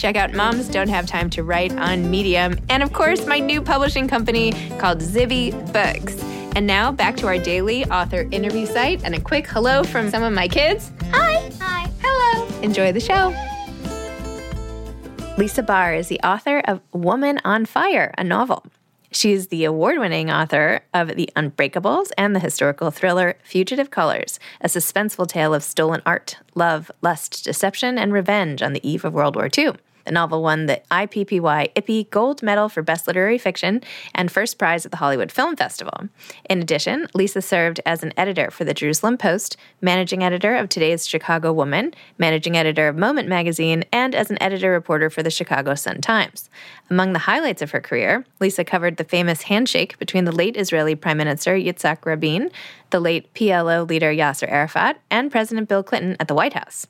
Check out Moms Don't Have Time to Write on Medium. And of course, my new publishing company called Zibby Books. And now back to our daily author interview site and a quick hello from some of my kids. Hi. Hi. Hello. Enjoy the show. Lisa Barr is the author of Woman on Fire, a novel. She is the award winning author of The Unbreakables and the historical thriller Fugitive Colors, a suspenseful tale of stolen art, love, lust, deception, and revenge on the eve of World War II. The novel won the IPPY IPPY Gold Medal for Best Literary Fiction and first prize at the Hollywood Film Festival. In addition, Lisa served as an editor for the Jerusalem Post, managing editor of today's Chicago Woman, managing editor of Moment magazine, and as an editor reporter for the Chicago Sun Times. Among the highlights of her career, Lisa covered the famous handshake between the late Israeli Prime Minister Yitzhak Rabin, the late PLO leader Yasser Arafat, and President Bill Clinton at the White House.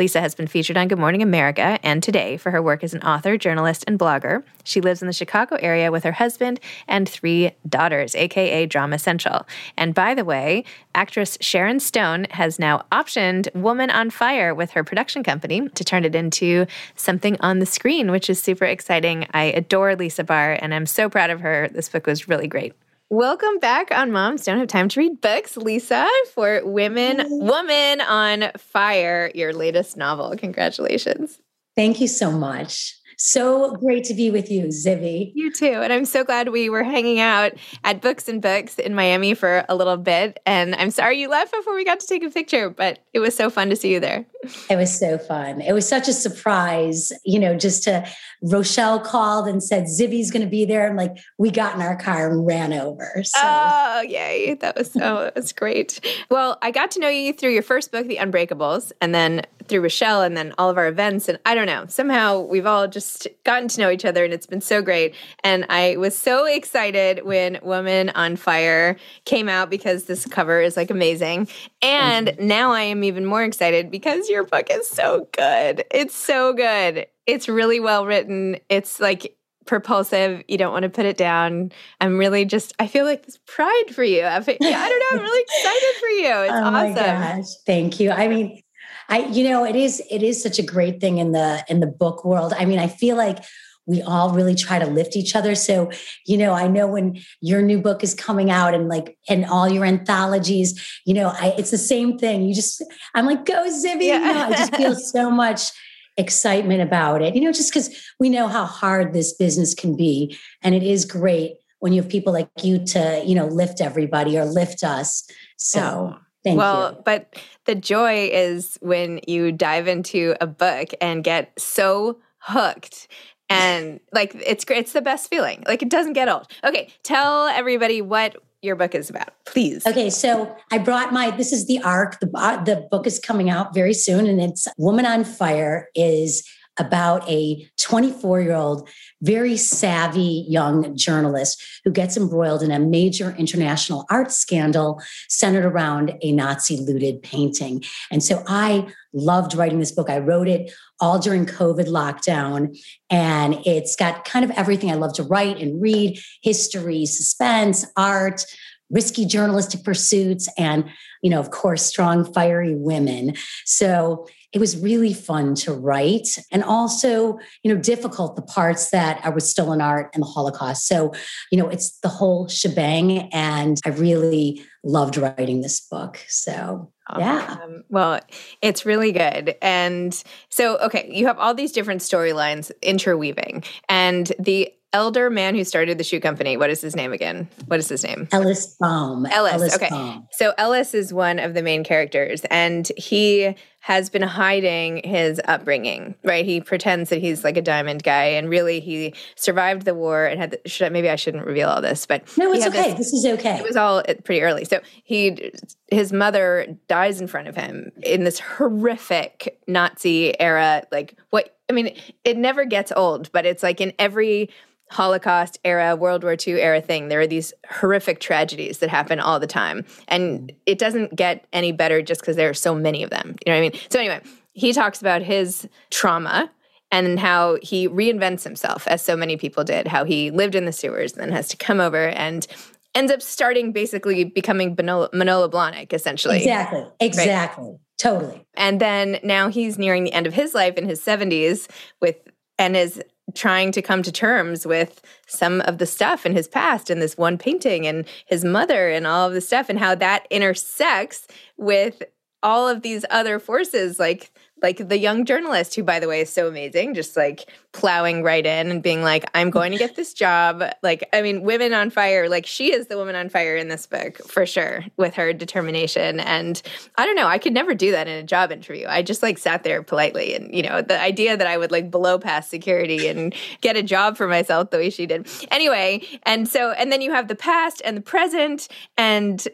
Lisa has been featured on Good Morning America and Today for her work as an author, journalist, and blogger. She lives in the Chicago area with her husband and three daughters, aka Drama Central. And by the way, actress Sharon Stone has now optioned Woman on Fire with her production company to turn it into something on the screen, which is super exciting. I adore Lisa Barr and I'm so proud of her. This book was really great. Welcome back on Moms Don't Have Time to Read Books, Lisa, for Women Woman on Fire, your latest novel. Congratulations. Thank you so much. So great to be with you, Zibby. You too. And I'm so glad we were hanging out at Books and Books in Miami for a little bit. And I'm sorry you left before we got to take a picture, but it was so fun to see you there. It was so fun. It was such a surprise, you know, just to Rochelle called and said Zibby's going to be there. And like we got in our car and ran over. So. Oh, yay. That was so, that was great. Well, I got to know you through your first book, The Unbreakables, and then through Rochelle and then all of our events. And I don't know, somehow we've all just gotten to know each other and it's been so great. And I was so excited when Woman on Fire came out because this cover is like amazing. And mm-hmm. now I am even more excited because your book is so good. It's so good. It's really well written. It's like propulsive. You don't want to put it down. I'm really just, I feel like this pride for you. I, don't know. I'm really excited for you. It's oh awesome. gosh. Thank you. I mean, I, you know, it is, it is such a great thing in the, in the book world. I mean, I feel like we all really try to lift each other. So, you know, I know when your new book is coming out and like, and all your anthologies, you know, I, it's the same thing. You just, I'm like, go Zibby. Yeah. You know, I just feel so much excitement about it, you know, just because we know how hard this business can be. And it is great when you have people like you to, you know, lift everybody or lift us. So, oh. Thank well, you. but the joy is when you dive into a book and get so hooked and like it's great it's the best feeling. Like it doesn't get old. Okay tell everybody what your book is about please. Okay so i brought my this is the arc. The, uh, the book is coming out very soon and it's woman on fire is about a 24 year old, very savvy young journalist who gets embroiled in a major international art scandal centered around a Nazi looted painting. And so I loved writing this book. I wrote it all during COVID lockdown, and it's got kind of everything I love to write and read history, suspense, art risky journalistic pursuits and you know of course strong fiery women so it was really fun to write and also you know difficult the parts that i was still in art and the holocaust. So you know it's the whole shebang and i really loved writing this book. So yeah. Um, well it's really good. And so okay you have all these different storylines interweaving and the elder man who started the shoe company. What is his name again? What is his name? Ellis Baum. Ellis. Ellis okay. Baum. So Ellis is one of the main characters, and he has been hiding his upbringing, right? He pretends that he's like a diamond guy, and really he survived the war and had. The, should I, maybe I shouldn't reveal all this, but no, it's okay. This, this, is okay. It was all uh, pretty early. So he, his mother dies in front of him in this horrific Nazi era. Like what? I mean, it never gets old, but it's like in every Holocaust era, World War II era thing. There are these horrific tragedies that happen all the time. And it doesn't get any better just because there are so many of them. You know what I mean? So, anyway, he talks about his trauma and how he reinvents himself, as so many people did, how he lived in the sewers, then has to come over and ends up starting basically becoming Manolo, Manolo Blahnik, essentially. Exactly. Exactly. Right? Totally. And then now he's nearing the end of his life in his 70s with and is trying to come to terms with some of the stuff in his past and this one painting and his mother and all of the stuff and how that intersects with all of these other forces like like the young journalist who by the way is so amazing just like plowing right in and being like i'm going to get this job. Like i mean women on fire like she is the woman on fire in this book for sure with her determination. And i don't know i could never do that in a job interview. I just like sat there politely and you know the idea that i would like blow past security and get a job for myself the way she did. Anyway and so and then you have the past and the present and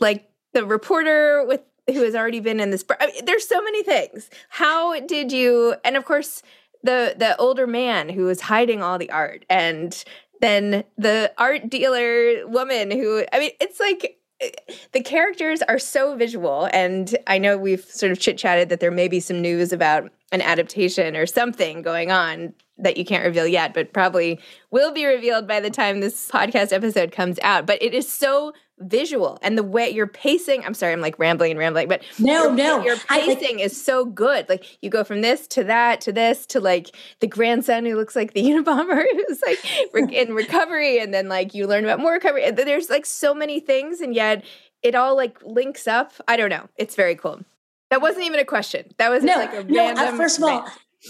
like the reporter with who has already been in this. I mean, there's so many things. How did you? And of course, the the older man who was hiding all the art, and then the art dealer woman who. I mean, it's like eh, the characters are so visual and i know we've sort of chit chatted that there may be some news about an adaptation or something going on that you can't reveal yet but probably will be revealed by the time this podcast episode comes out but it is so visual and the way you're pacing i'm sorry i'm like rambling and rambling but no your, no. your pacing like, is so good. Like you go from this to that to this to like the grandson who looks like the unabomber who's like in recovery and then like you learn about more recovery. And there's like so many things and yet it all like links up. I don't know. It's very cool. That wasn't even a question. That was no, like a no, random uh, first of all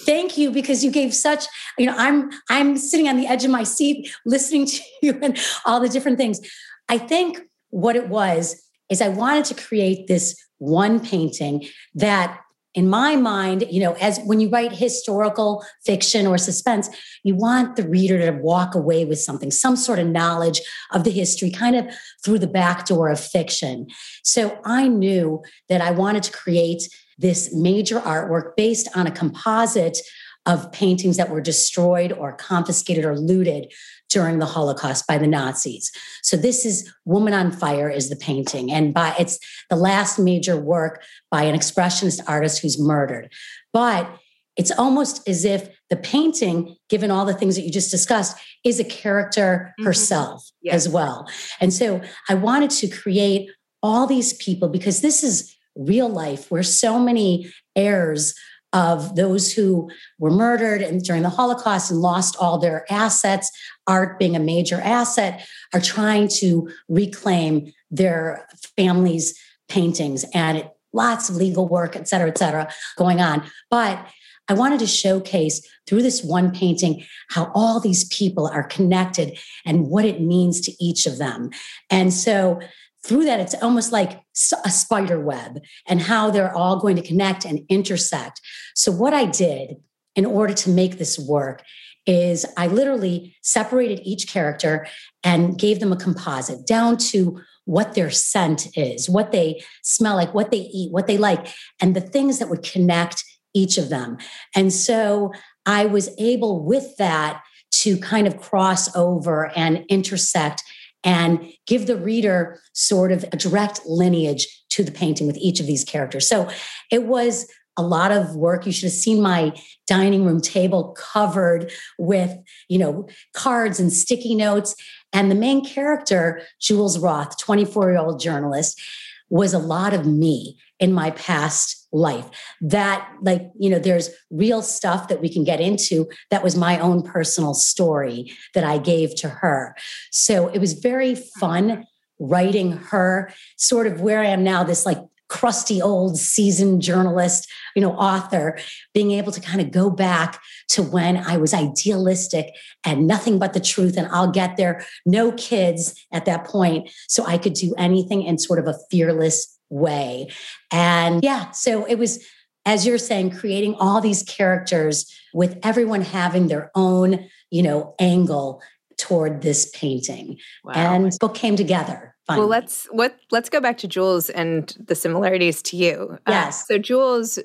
thank you because you gave such you know i'm i'm sitting on the edge of my seat listening to you and all the different things. I think what it was is I wanted to create this one painting that in my mind, you know, as when you write historical fiction or suspense, you want the reader to walk away with something, some sort of knowledge of the history, kind of through the back door of fiction. So I knew that I wanted to create this major artwork based on a composite of paintings that were destroyed or confiscated or looted during the Holocaust by the Nazis. So this is Woman on Fire is the painting and by it's the last major work by an expressionist artist who's murdered. But it's almost as if the painting, given all the things that you just discussed, is a character mm-hmm. herself yes. as well. And so I wanted to create all these people because this is real life where so many heirs of those who were murdered and during the Holocaust and lost all their assets, art being a major asset, are trying to reclaim their families' paintings and lots of legal work, et cetera, et cetera, going on. But I wanted to showcase through this one painting how all these people are connected and what it means to each of them. And so through that, it's almost like a spider web and how they're all going to connect and intersect. So, what I did in order to make this work is I literally separated each character and gave them a composite down to what their scent is, what they smell like, what they eat, what they like, and the things that would connect each of them. And so I was able with that to kind of cross over and intersect and give the reader sort of a direct lineage to the painting with each of these characters. So it was a lot of work. You should have seen my dining room table covered with, you know, cards and sticky notes. And the main character, Jules Roth, 24 year old journalist, was a lot of me in my past life. That like you know there's real stuff that we can get into that was my own personal story that i gave to her. So it was very fun writing her sort of where i am now this like crusty old seasoned journalist you know author being able to kind of go back to when i was idealistic and nothing but the truth and i'll get there no kids at that point so i could do anything in sort of a fearless way. And yeah, so it was, as you're saying, creating all these characters with everyone having their own, you know, angle toward this painting. Wow. And book came together. Finally. Well, let's what let's go back to Jules and the similarities to you. Uh, yes. Uh, so Jules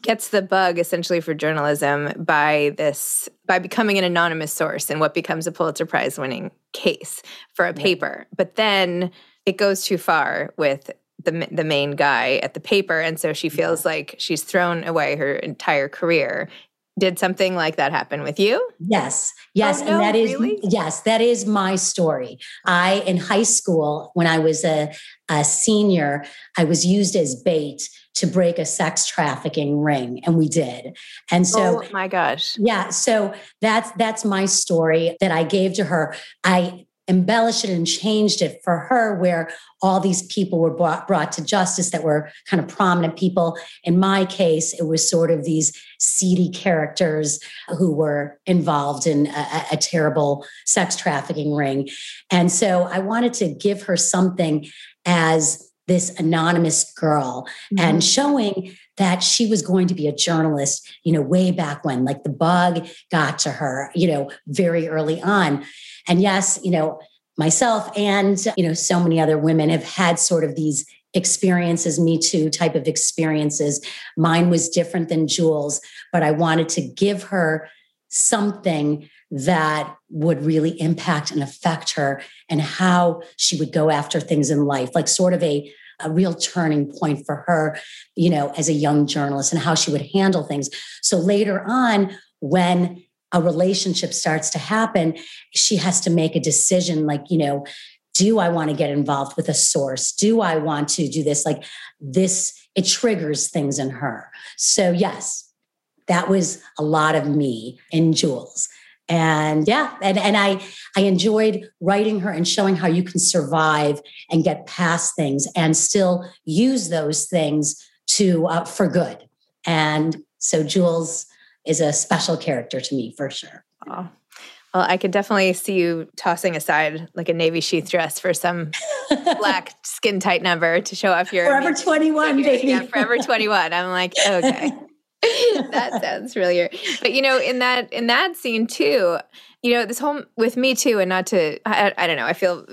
gets the bug essentially for journalism by this by becoming an anonymous source in what becomes a Pulitzer Prize winning case for a paper. But then it goes too far with the the main guy at the paper and so she feels like she's thrown away her entire career. Did something like that happen with you? Yes yes oh, no, and that is really? yes that is my story. I in high school when i was a, a senior i was used as bait to break a sex trafficking ring and we did. And so oh my gosh. Yeah so that's that's my story that i gave to her. I embellished it and changed it for her where all these people were brought, brought to justice that were kind of prominent people in my case it was sort of these seedy characters who were involved in a, a terrible sex trafficking ring and so i wanted to give her something as this anonymous girl mm-hmm. and showing that she was going to be a journalist, you know, way back when, like the bug got to her, you know, very early on. And yes, you know, myself and, you know, so many other women have had sort of these experiences, Me Too type of experiences. Mine was different than Jules, but I wanted to give her something that would really impact and affect her and how she would go after things in life, like sort of a a real turning point for her, you know, as a young journalist and how she would handle things. So later on, when a relationship starts to happen, she has to make a decision like, you know, do I want to get involved with a source? Do I want to do this? Like this, it triggers things in her. So, yes, that was a lot of me in Jules and yeah and, and i i enjoyed writing her and showing how you can survive and get past things and still use those things to uh, for good. And so jules is a special character to me for sure. Oh. well i could definitely see you tossing aside like a navy sheath dress for some black skin tight number to show off your forever 21 baby. Yeah, forever 21 i'm like okay that sounds familiar. But you know, in that in that scene too, you know, this whole with me too, and not to I, I, don't know, I feel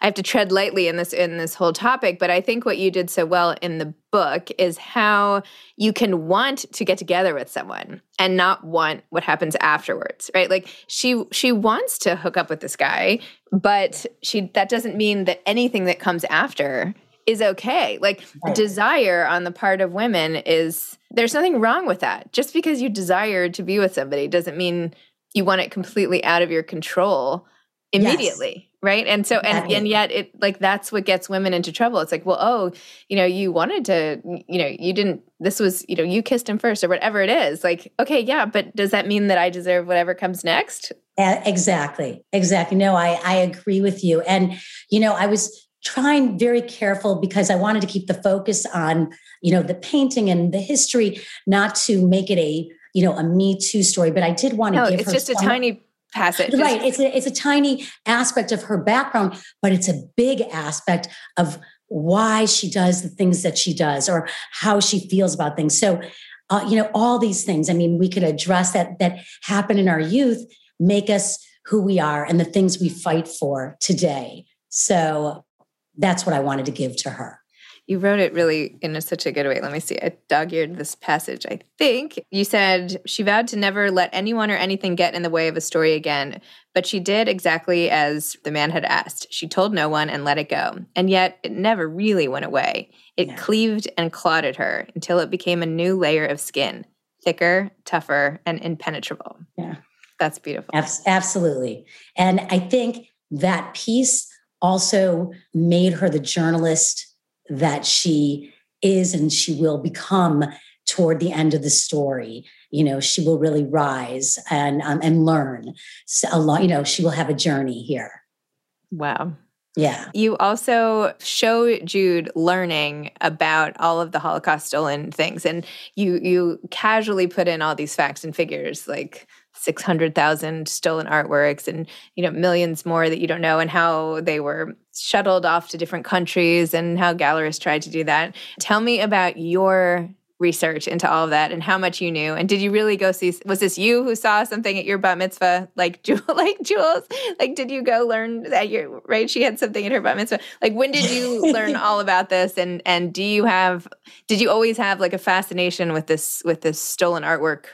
I have to tread lightly in this in this whole topic, but I think what you did so well in the book is how you can want to get together with someone and not want what happens afterwards, right? Like she she wants to hook up with this guy, but she that doesn't mean that anything that comes after is okay. Like right. desire on the part of women is there's nothing wrong with that. Just because you desire to be with somebody doesn't mean you want it completely out of your control immediately. Yes. Right. And so, and, and yet it like, that's what gets women into trouble. It's like, well, oh, you know, you wanted to, you know, you didn't, this was, you know, you kissed him first or whatever it is. Like, okay, yeah, but does that mean that I deserve whatever comes next? Uh, exactly. Exactly. No, I, I agree with you. And, you know, I was trying very careful because I wanted to keep the focus on, you know, the painting and the history, not to make it a, you know, a Me Too story. But I did want to no, give it's just a tiny passage. Right. It's a, it's a tiny aspect of her background, but it's a big aspect of why she does the things that she does or how she feels about things. So, uh, you know, all these things. I mean, we could address that that happen in our youth, make us who we are, and the things we fight for today. So that's what I wanted to give to her. You wrote it really in a, such a good way. Let me see. I dog eared this passage, I think. You said she vowed to never let anyone or anything get in the way of a story again, but she did exactly as the man had asked. She told no one and let it go. And yet it never really went away. It cleaved and clotted her until it became a new layer of skin, thicker, tougher, and impenetrable. Yeah. That's beautiful. Absolutely. And I think that piece also made her the journalist that she is and she will become toward the end of the story. You know she will really rise and um, and learn so a lot you know she will have a journey here. Wow. Yeah. You also show jude learning about all of the holocaust stolen things and you you casually put in all these facts and figures like 600,000 stolen artworks and you know millions more that you don't know and how they were shuttled off to different countries and how gallerists tried to do that. Tell me about your research into all of that and how much you knew. And did you really go see was this you who saw something at your bat mitzvah like like Jules like did you go learn that your right? She had something at her bat mitzvah. Like when did you learn all about this? And and do you have did you always have like a fascination with this with this stolen artwork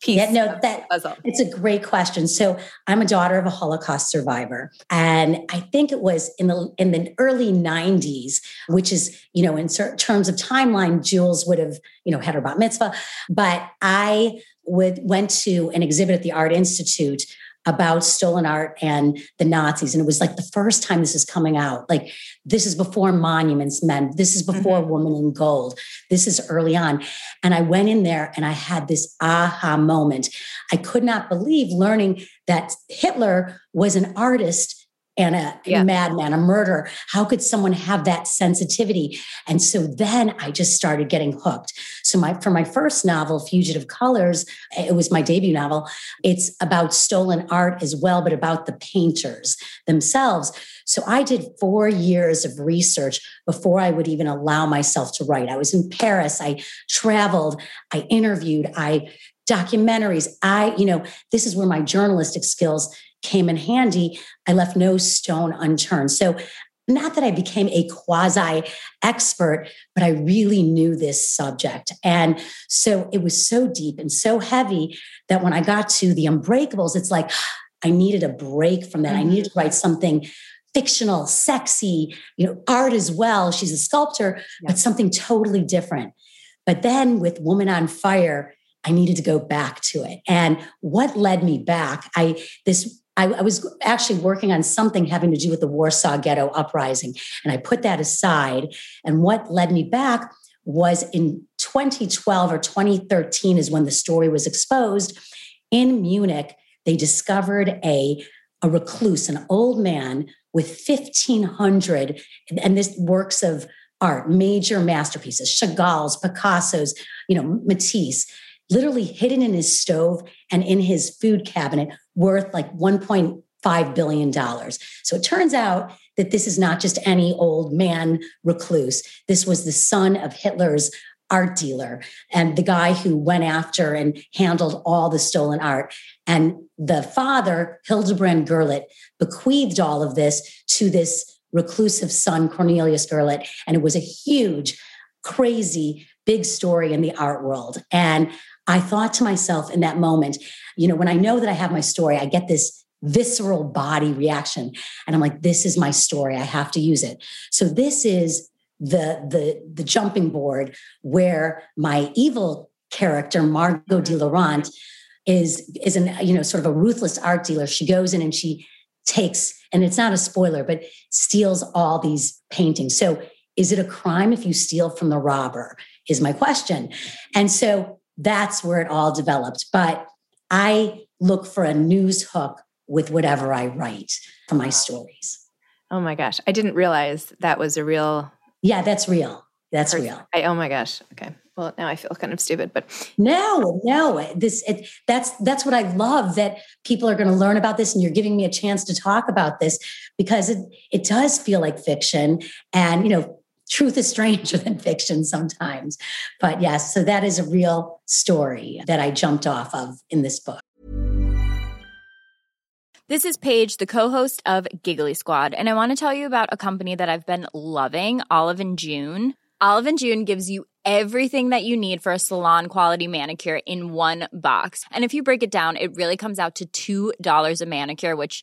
piece yeah, no, that? It's a great question. So I'm a daughter of a Holocaust survivor. And I think it was in the in the early 90s, which is, you know, in terms of timeline, Jules would have, you know, had her bat mitzvah. But I would went to an exhibit at the Art Institute about stolen art and the Nazis. And it was like the first time this is coming out. Like, this is before Monuments Men. This is before mm-hmm. Woman in Gold. This is early on. And I went in there and I had this aha moment. I could not believe learning that Hitler was an artist and a yeah. madman, a murderer. How could someone have that sensitivity? And so then I just started getting hooked. So my for my first novel, Fugitive Colors, it was my debut novel. It's about stolen art as well, but about the painters themselves. So I did four years of research before I would even allow myself to write. I was in Paris. I traveled. I interviewed. I documentaries. I, you know, this is where my journalistic skills came in handy, I left no stone unturned. So, not that I became a quasi expert, but I really knew this subject. And so it was so deep and so heavy that when I got to the Unbreakables, it's like I needed a break from that. Mm-hmm. I needed to write something fictional, sexy, you know, art as well. She's a sculptor, yeah. but something totally different. But then with Woman on Fire, I needed to go back to it. And what led me back? I this I, I, was actually working on something having to do with the Warsaw Ghetto uprising. And I put that aside. And what led me back was in 2012 or 2013 is when the story was exposed. In Munich, they discovered a, a recluse, an old man with 1,500, and this works of art, major masterpieces, Chagall's, Picasso's, you know, Matisse literally hidden in his stove and in his food cabinet worth like 1.5 billion dollars. So it turns out that this is not just any old man recluse. This was the son of Hitler's art dealer and the guy who went after and handled all the stolen art. And the father, Hildebrand Gurlitt, bequeathed all of this to this reclusive son, Cornelius Gurlitt. And it was a huge, crazy, big story in the art world. And I thought to myself in that moment, you know, when I know that I have my story, I get this visceral body reaction. And I'm like, this is my story. I have to use it. So this is the the the jumping board where my evil character Margot mm-hmm. de Laurent is is an you know sort of a ruthless art dealer. She goes in and she takes and it's not a spoiler, but steals all these paintings. So is it a crime if you steal from the robber? Is my question. And so that's where it all developed. But I look for a news hook with whatever I write for my stories. Oh my gosh. I didn't realize that was a real. Yeah, that's real. That's person. real. I, oh my gosh. Okay. Well, now I feel kind of stupid, but no, no. This it, that's that's what I love that people are going to learn about this, and you're giving me a chance to talk about this because it it does feel like fiction, and you know, truth is stranger than fiction sometimes. But yes, so that is a real story that I jumped off of in this book. This is Paige, the co-host of Giggly Squad, and I want to tell you about a company that I've been loving, Olive and June. Olive and June gives you everything that you need for a salon quality manicure in one box. And if you break it down, it really comes out to $2 a manicure, which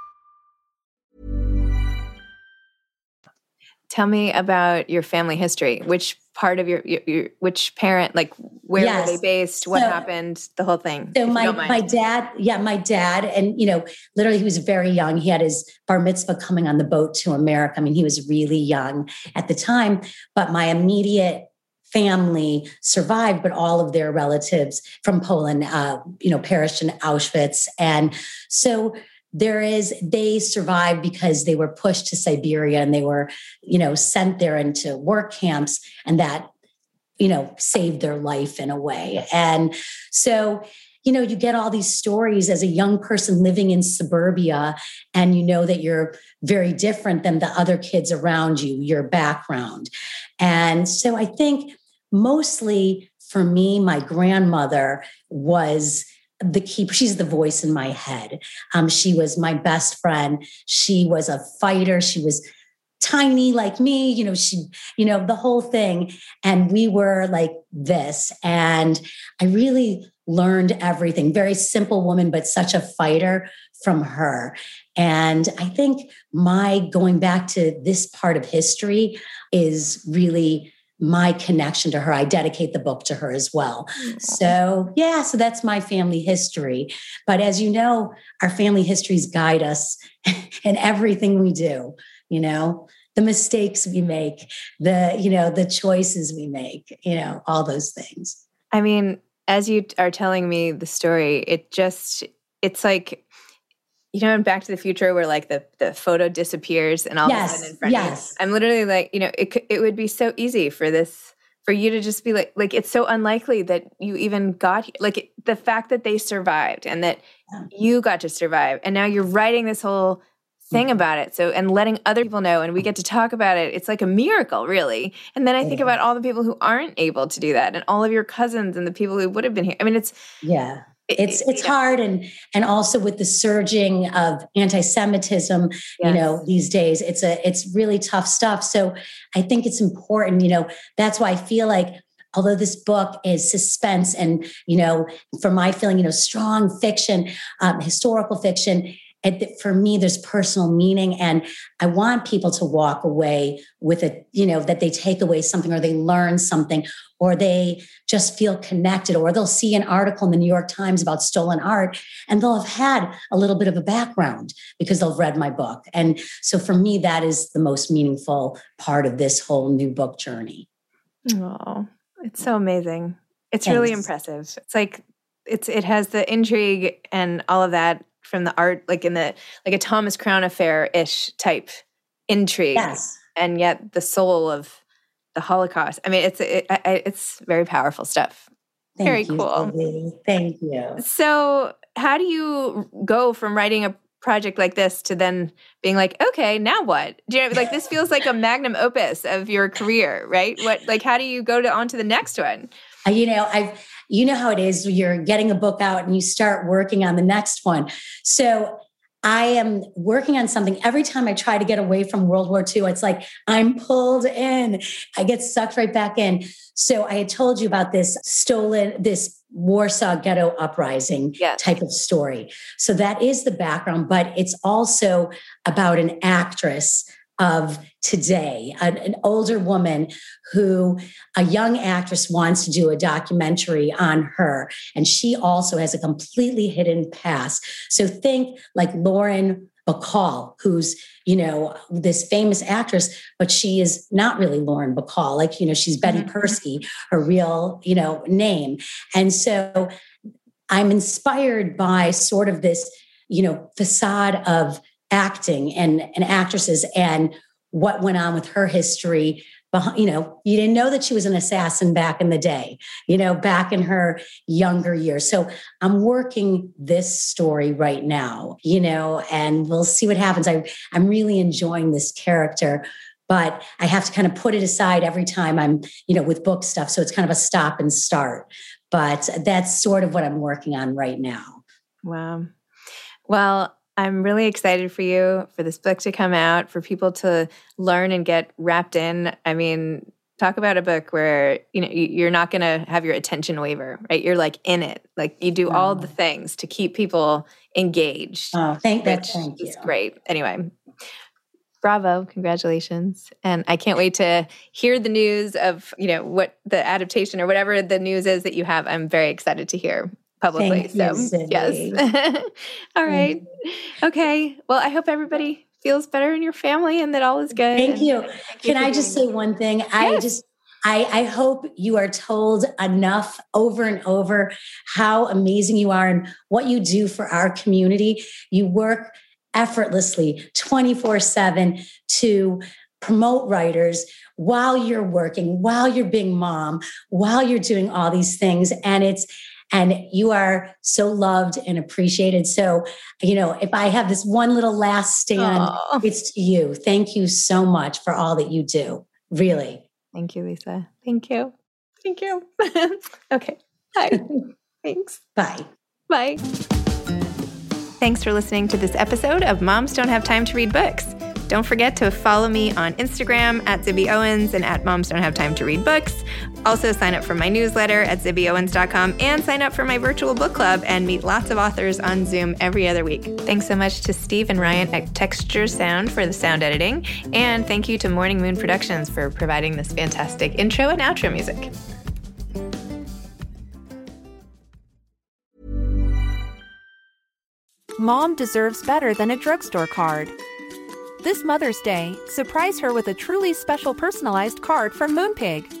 tell me about your family history. Which part of your, your, your which parent, like where Yes. were they based? What So- happened? The whole thing. So my my dad, yeah, my dad, and you know, literally he was very young. He had his bar mitzvah coming on the boat to America. I mean, he was really young at the time, but my immediate family survived, but all of their relatives from Poland, uh, you know, perished in Auschwitz. And so there is, they survived because they were pushed to Siberia and they were, you know, sent there into work camps and that, you know, saved their life in a way. And so, you know, you get all these stories as a young person living in suburbia, and you know that you're very different than the other kids around you, your background. And so I think mostly for me, my grandmother was the keeper. She's the voice in my head. Um, she was my best friend. She was a fighter. She was tiny like me, you know, she, you know, the whole thing. And we were like this. And I really learned everything. Very simple woman, but such a fighter from her. And I think my going back to this part of history is really my connection to her. I dedicate the book to her as well. So, yeah, so that's my family history. But as you know, our family histories guide us in everything we do, you know, the mistakes we make, the, you know, the choices we make, you know, all those things. I mean, as you are telling me the story, it just it's like you know in Back to the Future where like the the photo disappears and all Yes, of a sudden in front yes. of you. I'm literally like, you know, it it would be so easy for this for you to just be like like it's so unlikely that you even got here. like it, the fact that they survived and that Yeah. you got to survive and now you're writing this whole thing Mm-hmm. about it so and letting other people know and we get to talk about it it's like a miracle really and then i think Yeah. about all the people who aren't able to do that and all of your cousins and the people who would have been here i mean it's Yeah. It's it's hard and and also with the surging of anti-semitism yes. you know these days it's a it's really tough stuff so i think it's important you know that's why i feel like although this book is suspense and you know for my feeling you know strong fiction um, historical fiction for me there's personal meaning and i want people to walk away with a you know that they take away something or they learn something or they just feel connected or they'll see an article in the new york times about stolen art and they'll have had a little bit of a background because they'll have read my book. And so for me that is the most meaningful part of this whole new book journey. Oh it's so amazing. It's Thanks. really impressive. It's like it's it has the intrigue and all of that from the art, like in the like a Thomas Crown affair ish type intrigue, yes. and yet the soul of the Holocaust. I mean, it's it, it's very powerful stuff. Thank very you, cool. Thank you. So, how do you go from writing a project like this to then being like, okay, now what? Do you know, like this feels like a magnum opus of your career, right? What like how do you go to on to the next one? You know, I've you know how it is you're getting a book out and you start working on the next one so I am working on something every time I try to get away from World War II. It's like I'm pulled in, I get sucked right back in. So I had told you about this stolen, this Warsaw ghetto uprising yes. type of story. So that is the background, but it's also about an actress of today, an, an, older woman who a young actress wants to do a documentary on her. And she also has a completely hidden past. So think like Lauren Bacall, who's, you know, this famous actress, but she is not really Lauren Bacall. Like, you know, she's Betty mm-hmm. Perske, her real, you know, name. And so I'm inspired by sort of this, you know, facade of acting and, and actresses and what went on with her history behind, you know, you didn't know that she was an assassin back in the day, you know, back in her younger years. So I'm working this story right now, you know, and we'll see what happens. I, I'm really enjoying this character, but I have to kind of put it aside every time I'm, you know, with book stuff. So it's kind of a stop and start. But that's sort of what I'm working on right now. Wow. Well, I'm really excited for you, for this book to come out, for people to learn and get wrapped in. I mean, talk about a book where you know you're not going to have your attention waver, right? You're like in it, like you do all the things to keep people engaged. Oh, thank that. Thank you. great. Anyway, bravo, congratulations, and I can't wait to hear the news of you know what the adaptation or whatever the news is that you have. I'm very excited to hear publicly. Thank so, you, yes. all right. Okay. Well, I hope everybody feels better in your family and that all is good. Thank you. Thank Can you I just say one thing? Yes. I just I, I, hope you are told enough over and over how amazing you are and what you do for our community. You work effortlessly 24 7 to promote writers while you're working, while you're being mom, while you're doing all these things. And it's and you are so loved and appreciated. So, you know, if I have this one little last stand, Aww. it's to you. Thank you so much for all that you do. Really. Thank you, Lisa. Thank you. Thank you. okay. Bye. Thanks. Bye. Bye. Thanks for listening to this episode of Moms Don't Have Time to Read Books. Don't forget to follow me on Instagram at Zibby Owens and at Moms Don't Have Time to Read Books. Also, sign up for my newsletter at zibbyowens.com and sign up for my virtual book club and meet lots of authors on Zoom every other week. Thanks so much to Steve and Ryan at Texture Sound for the sound editing. And thank you to Morning Moon Productions for providing this fantastic intro and outro music. Mom deserves better than a drugstore card. This Mother's Day, surprise her with a truly special personalized card from Moonpig.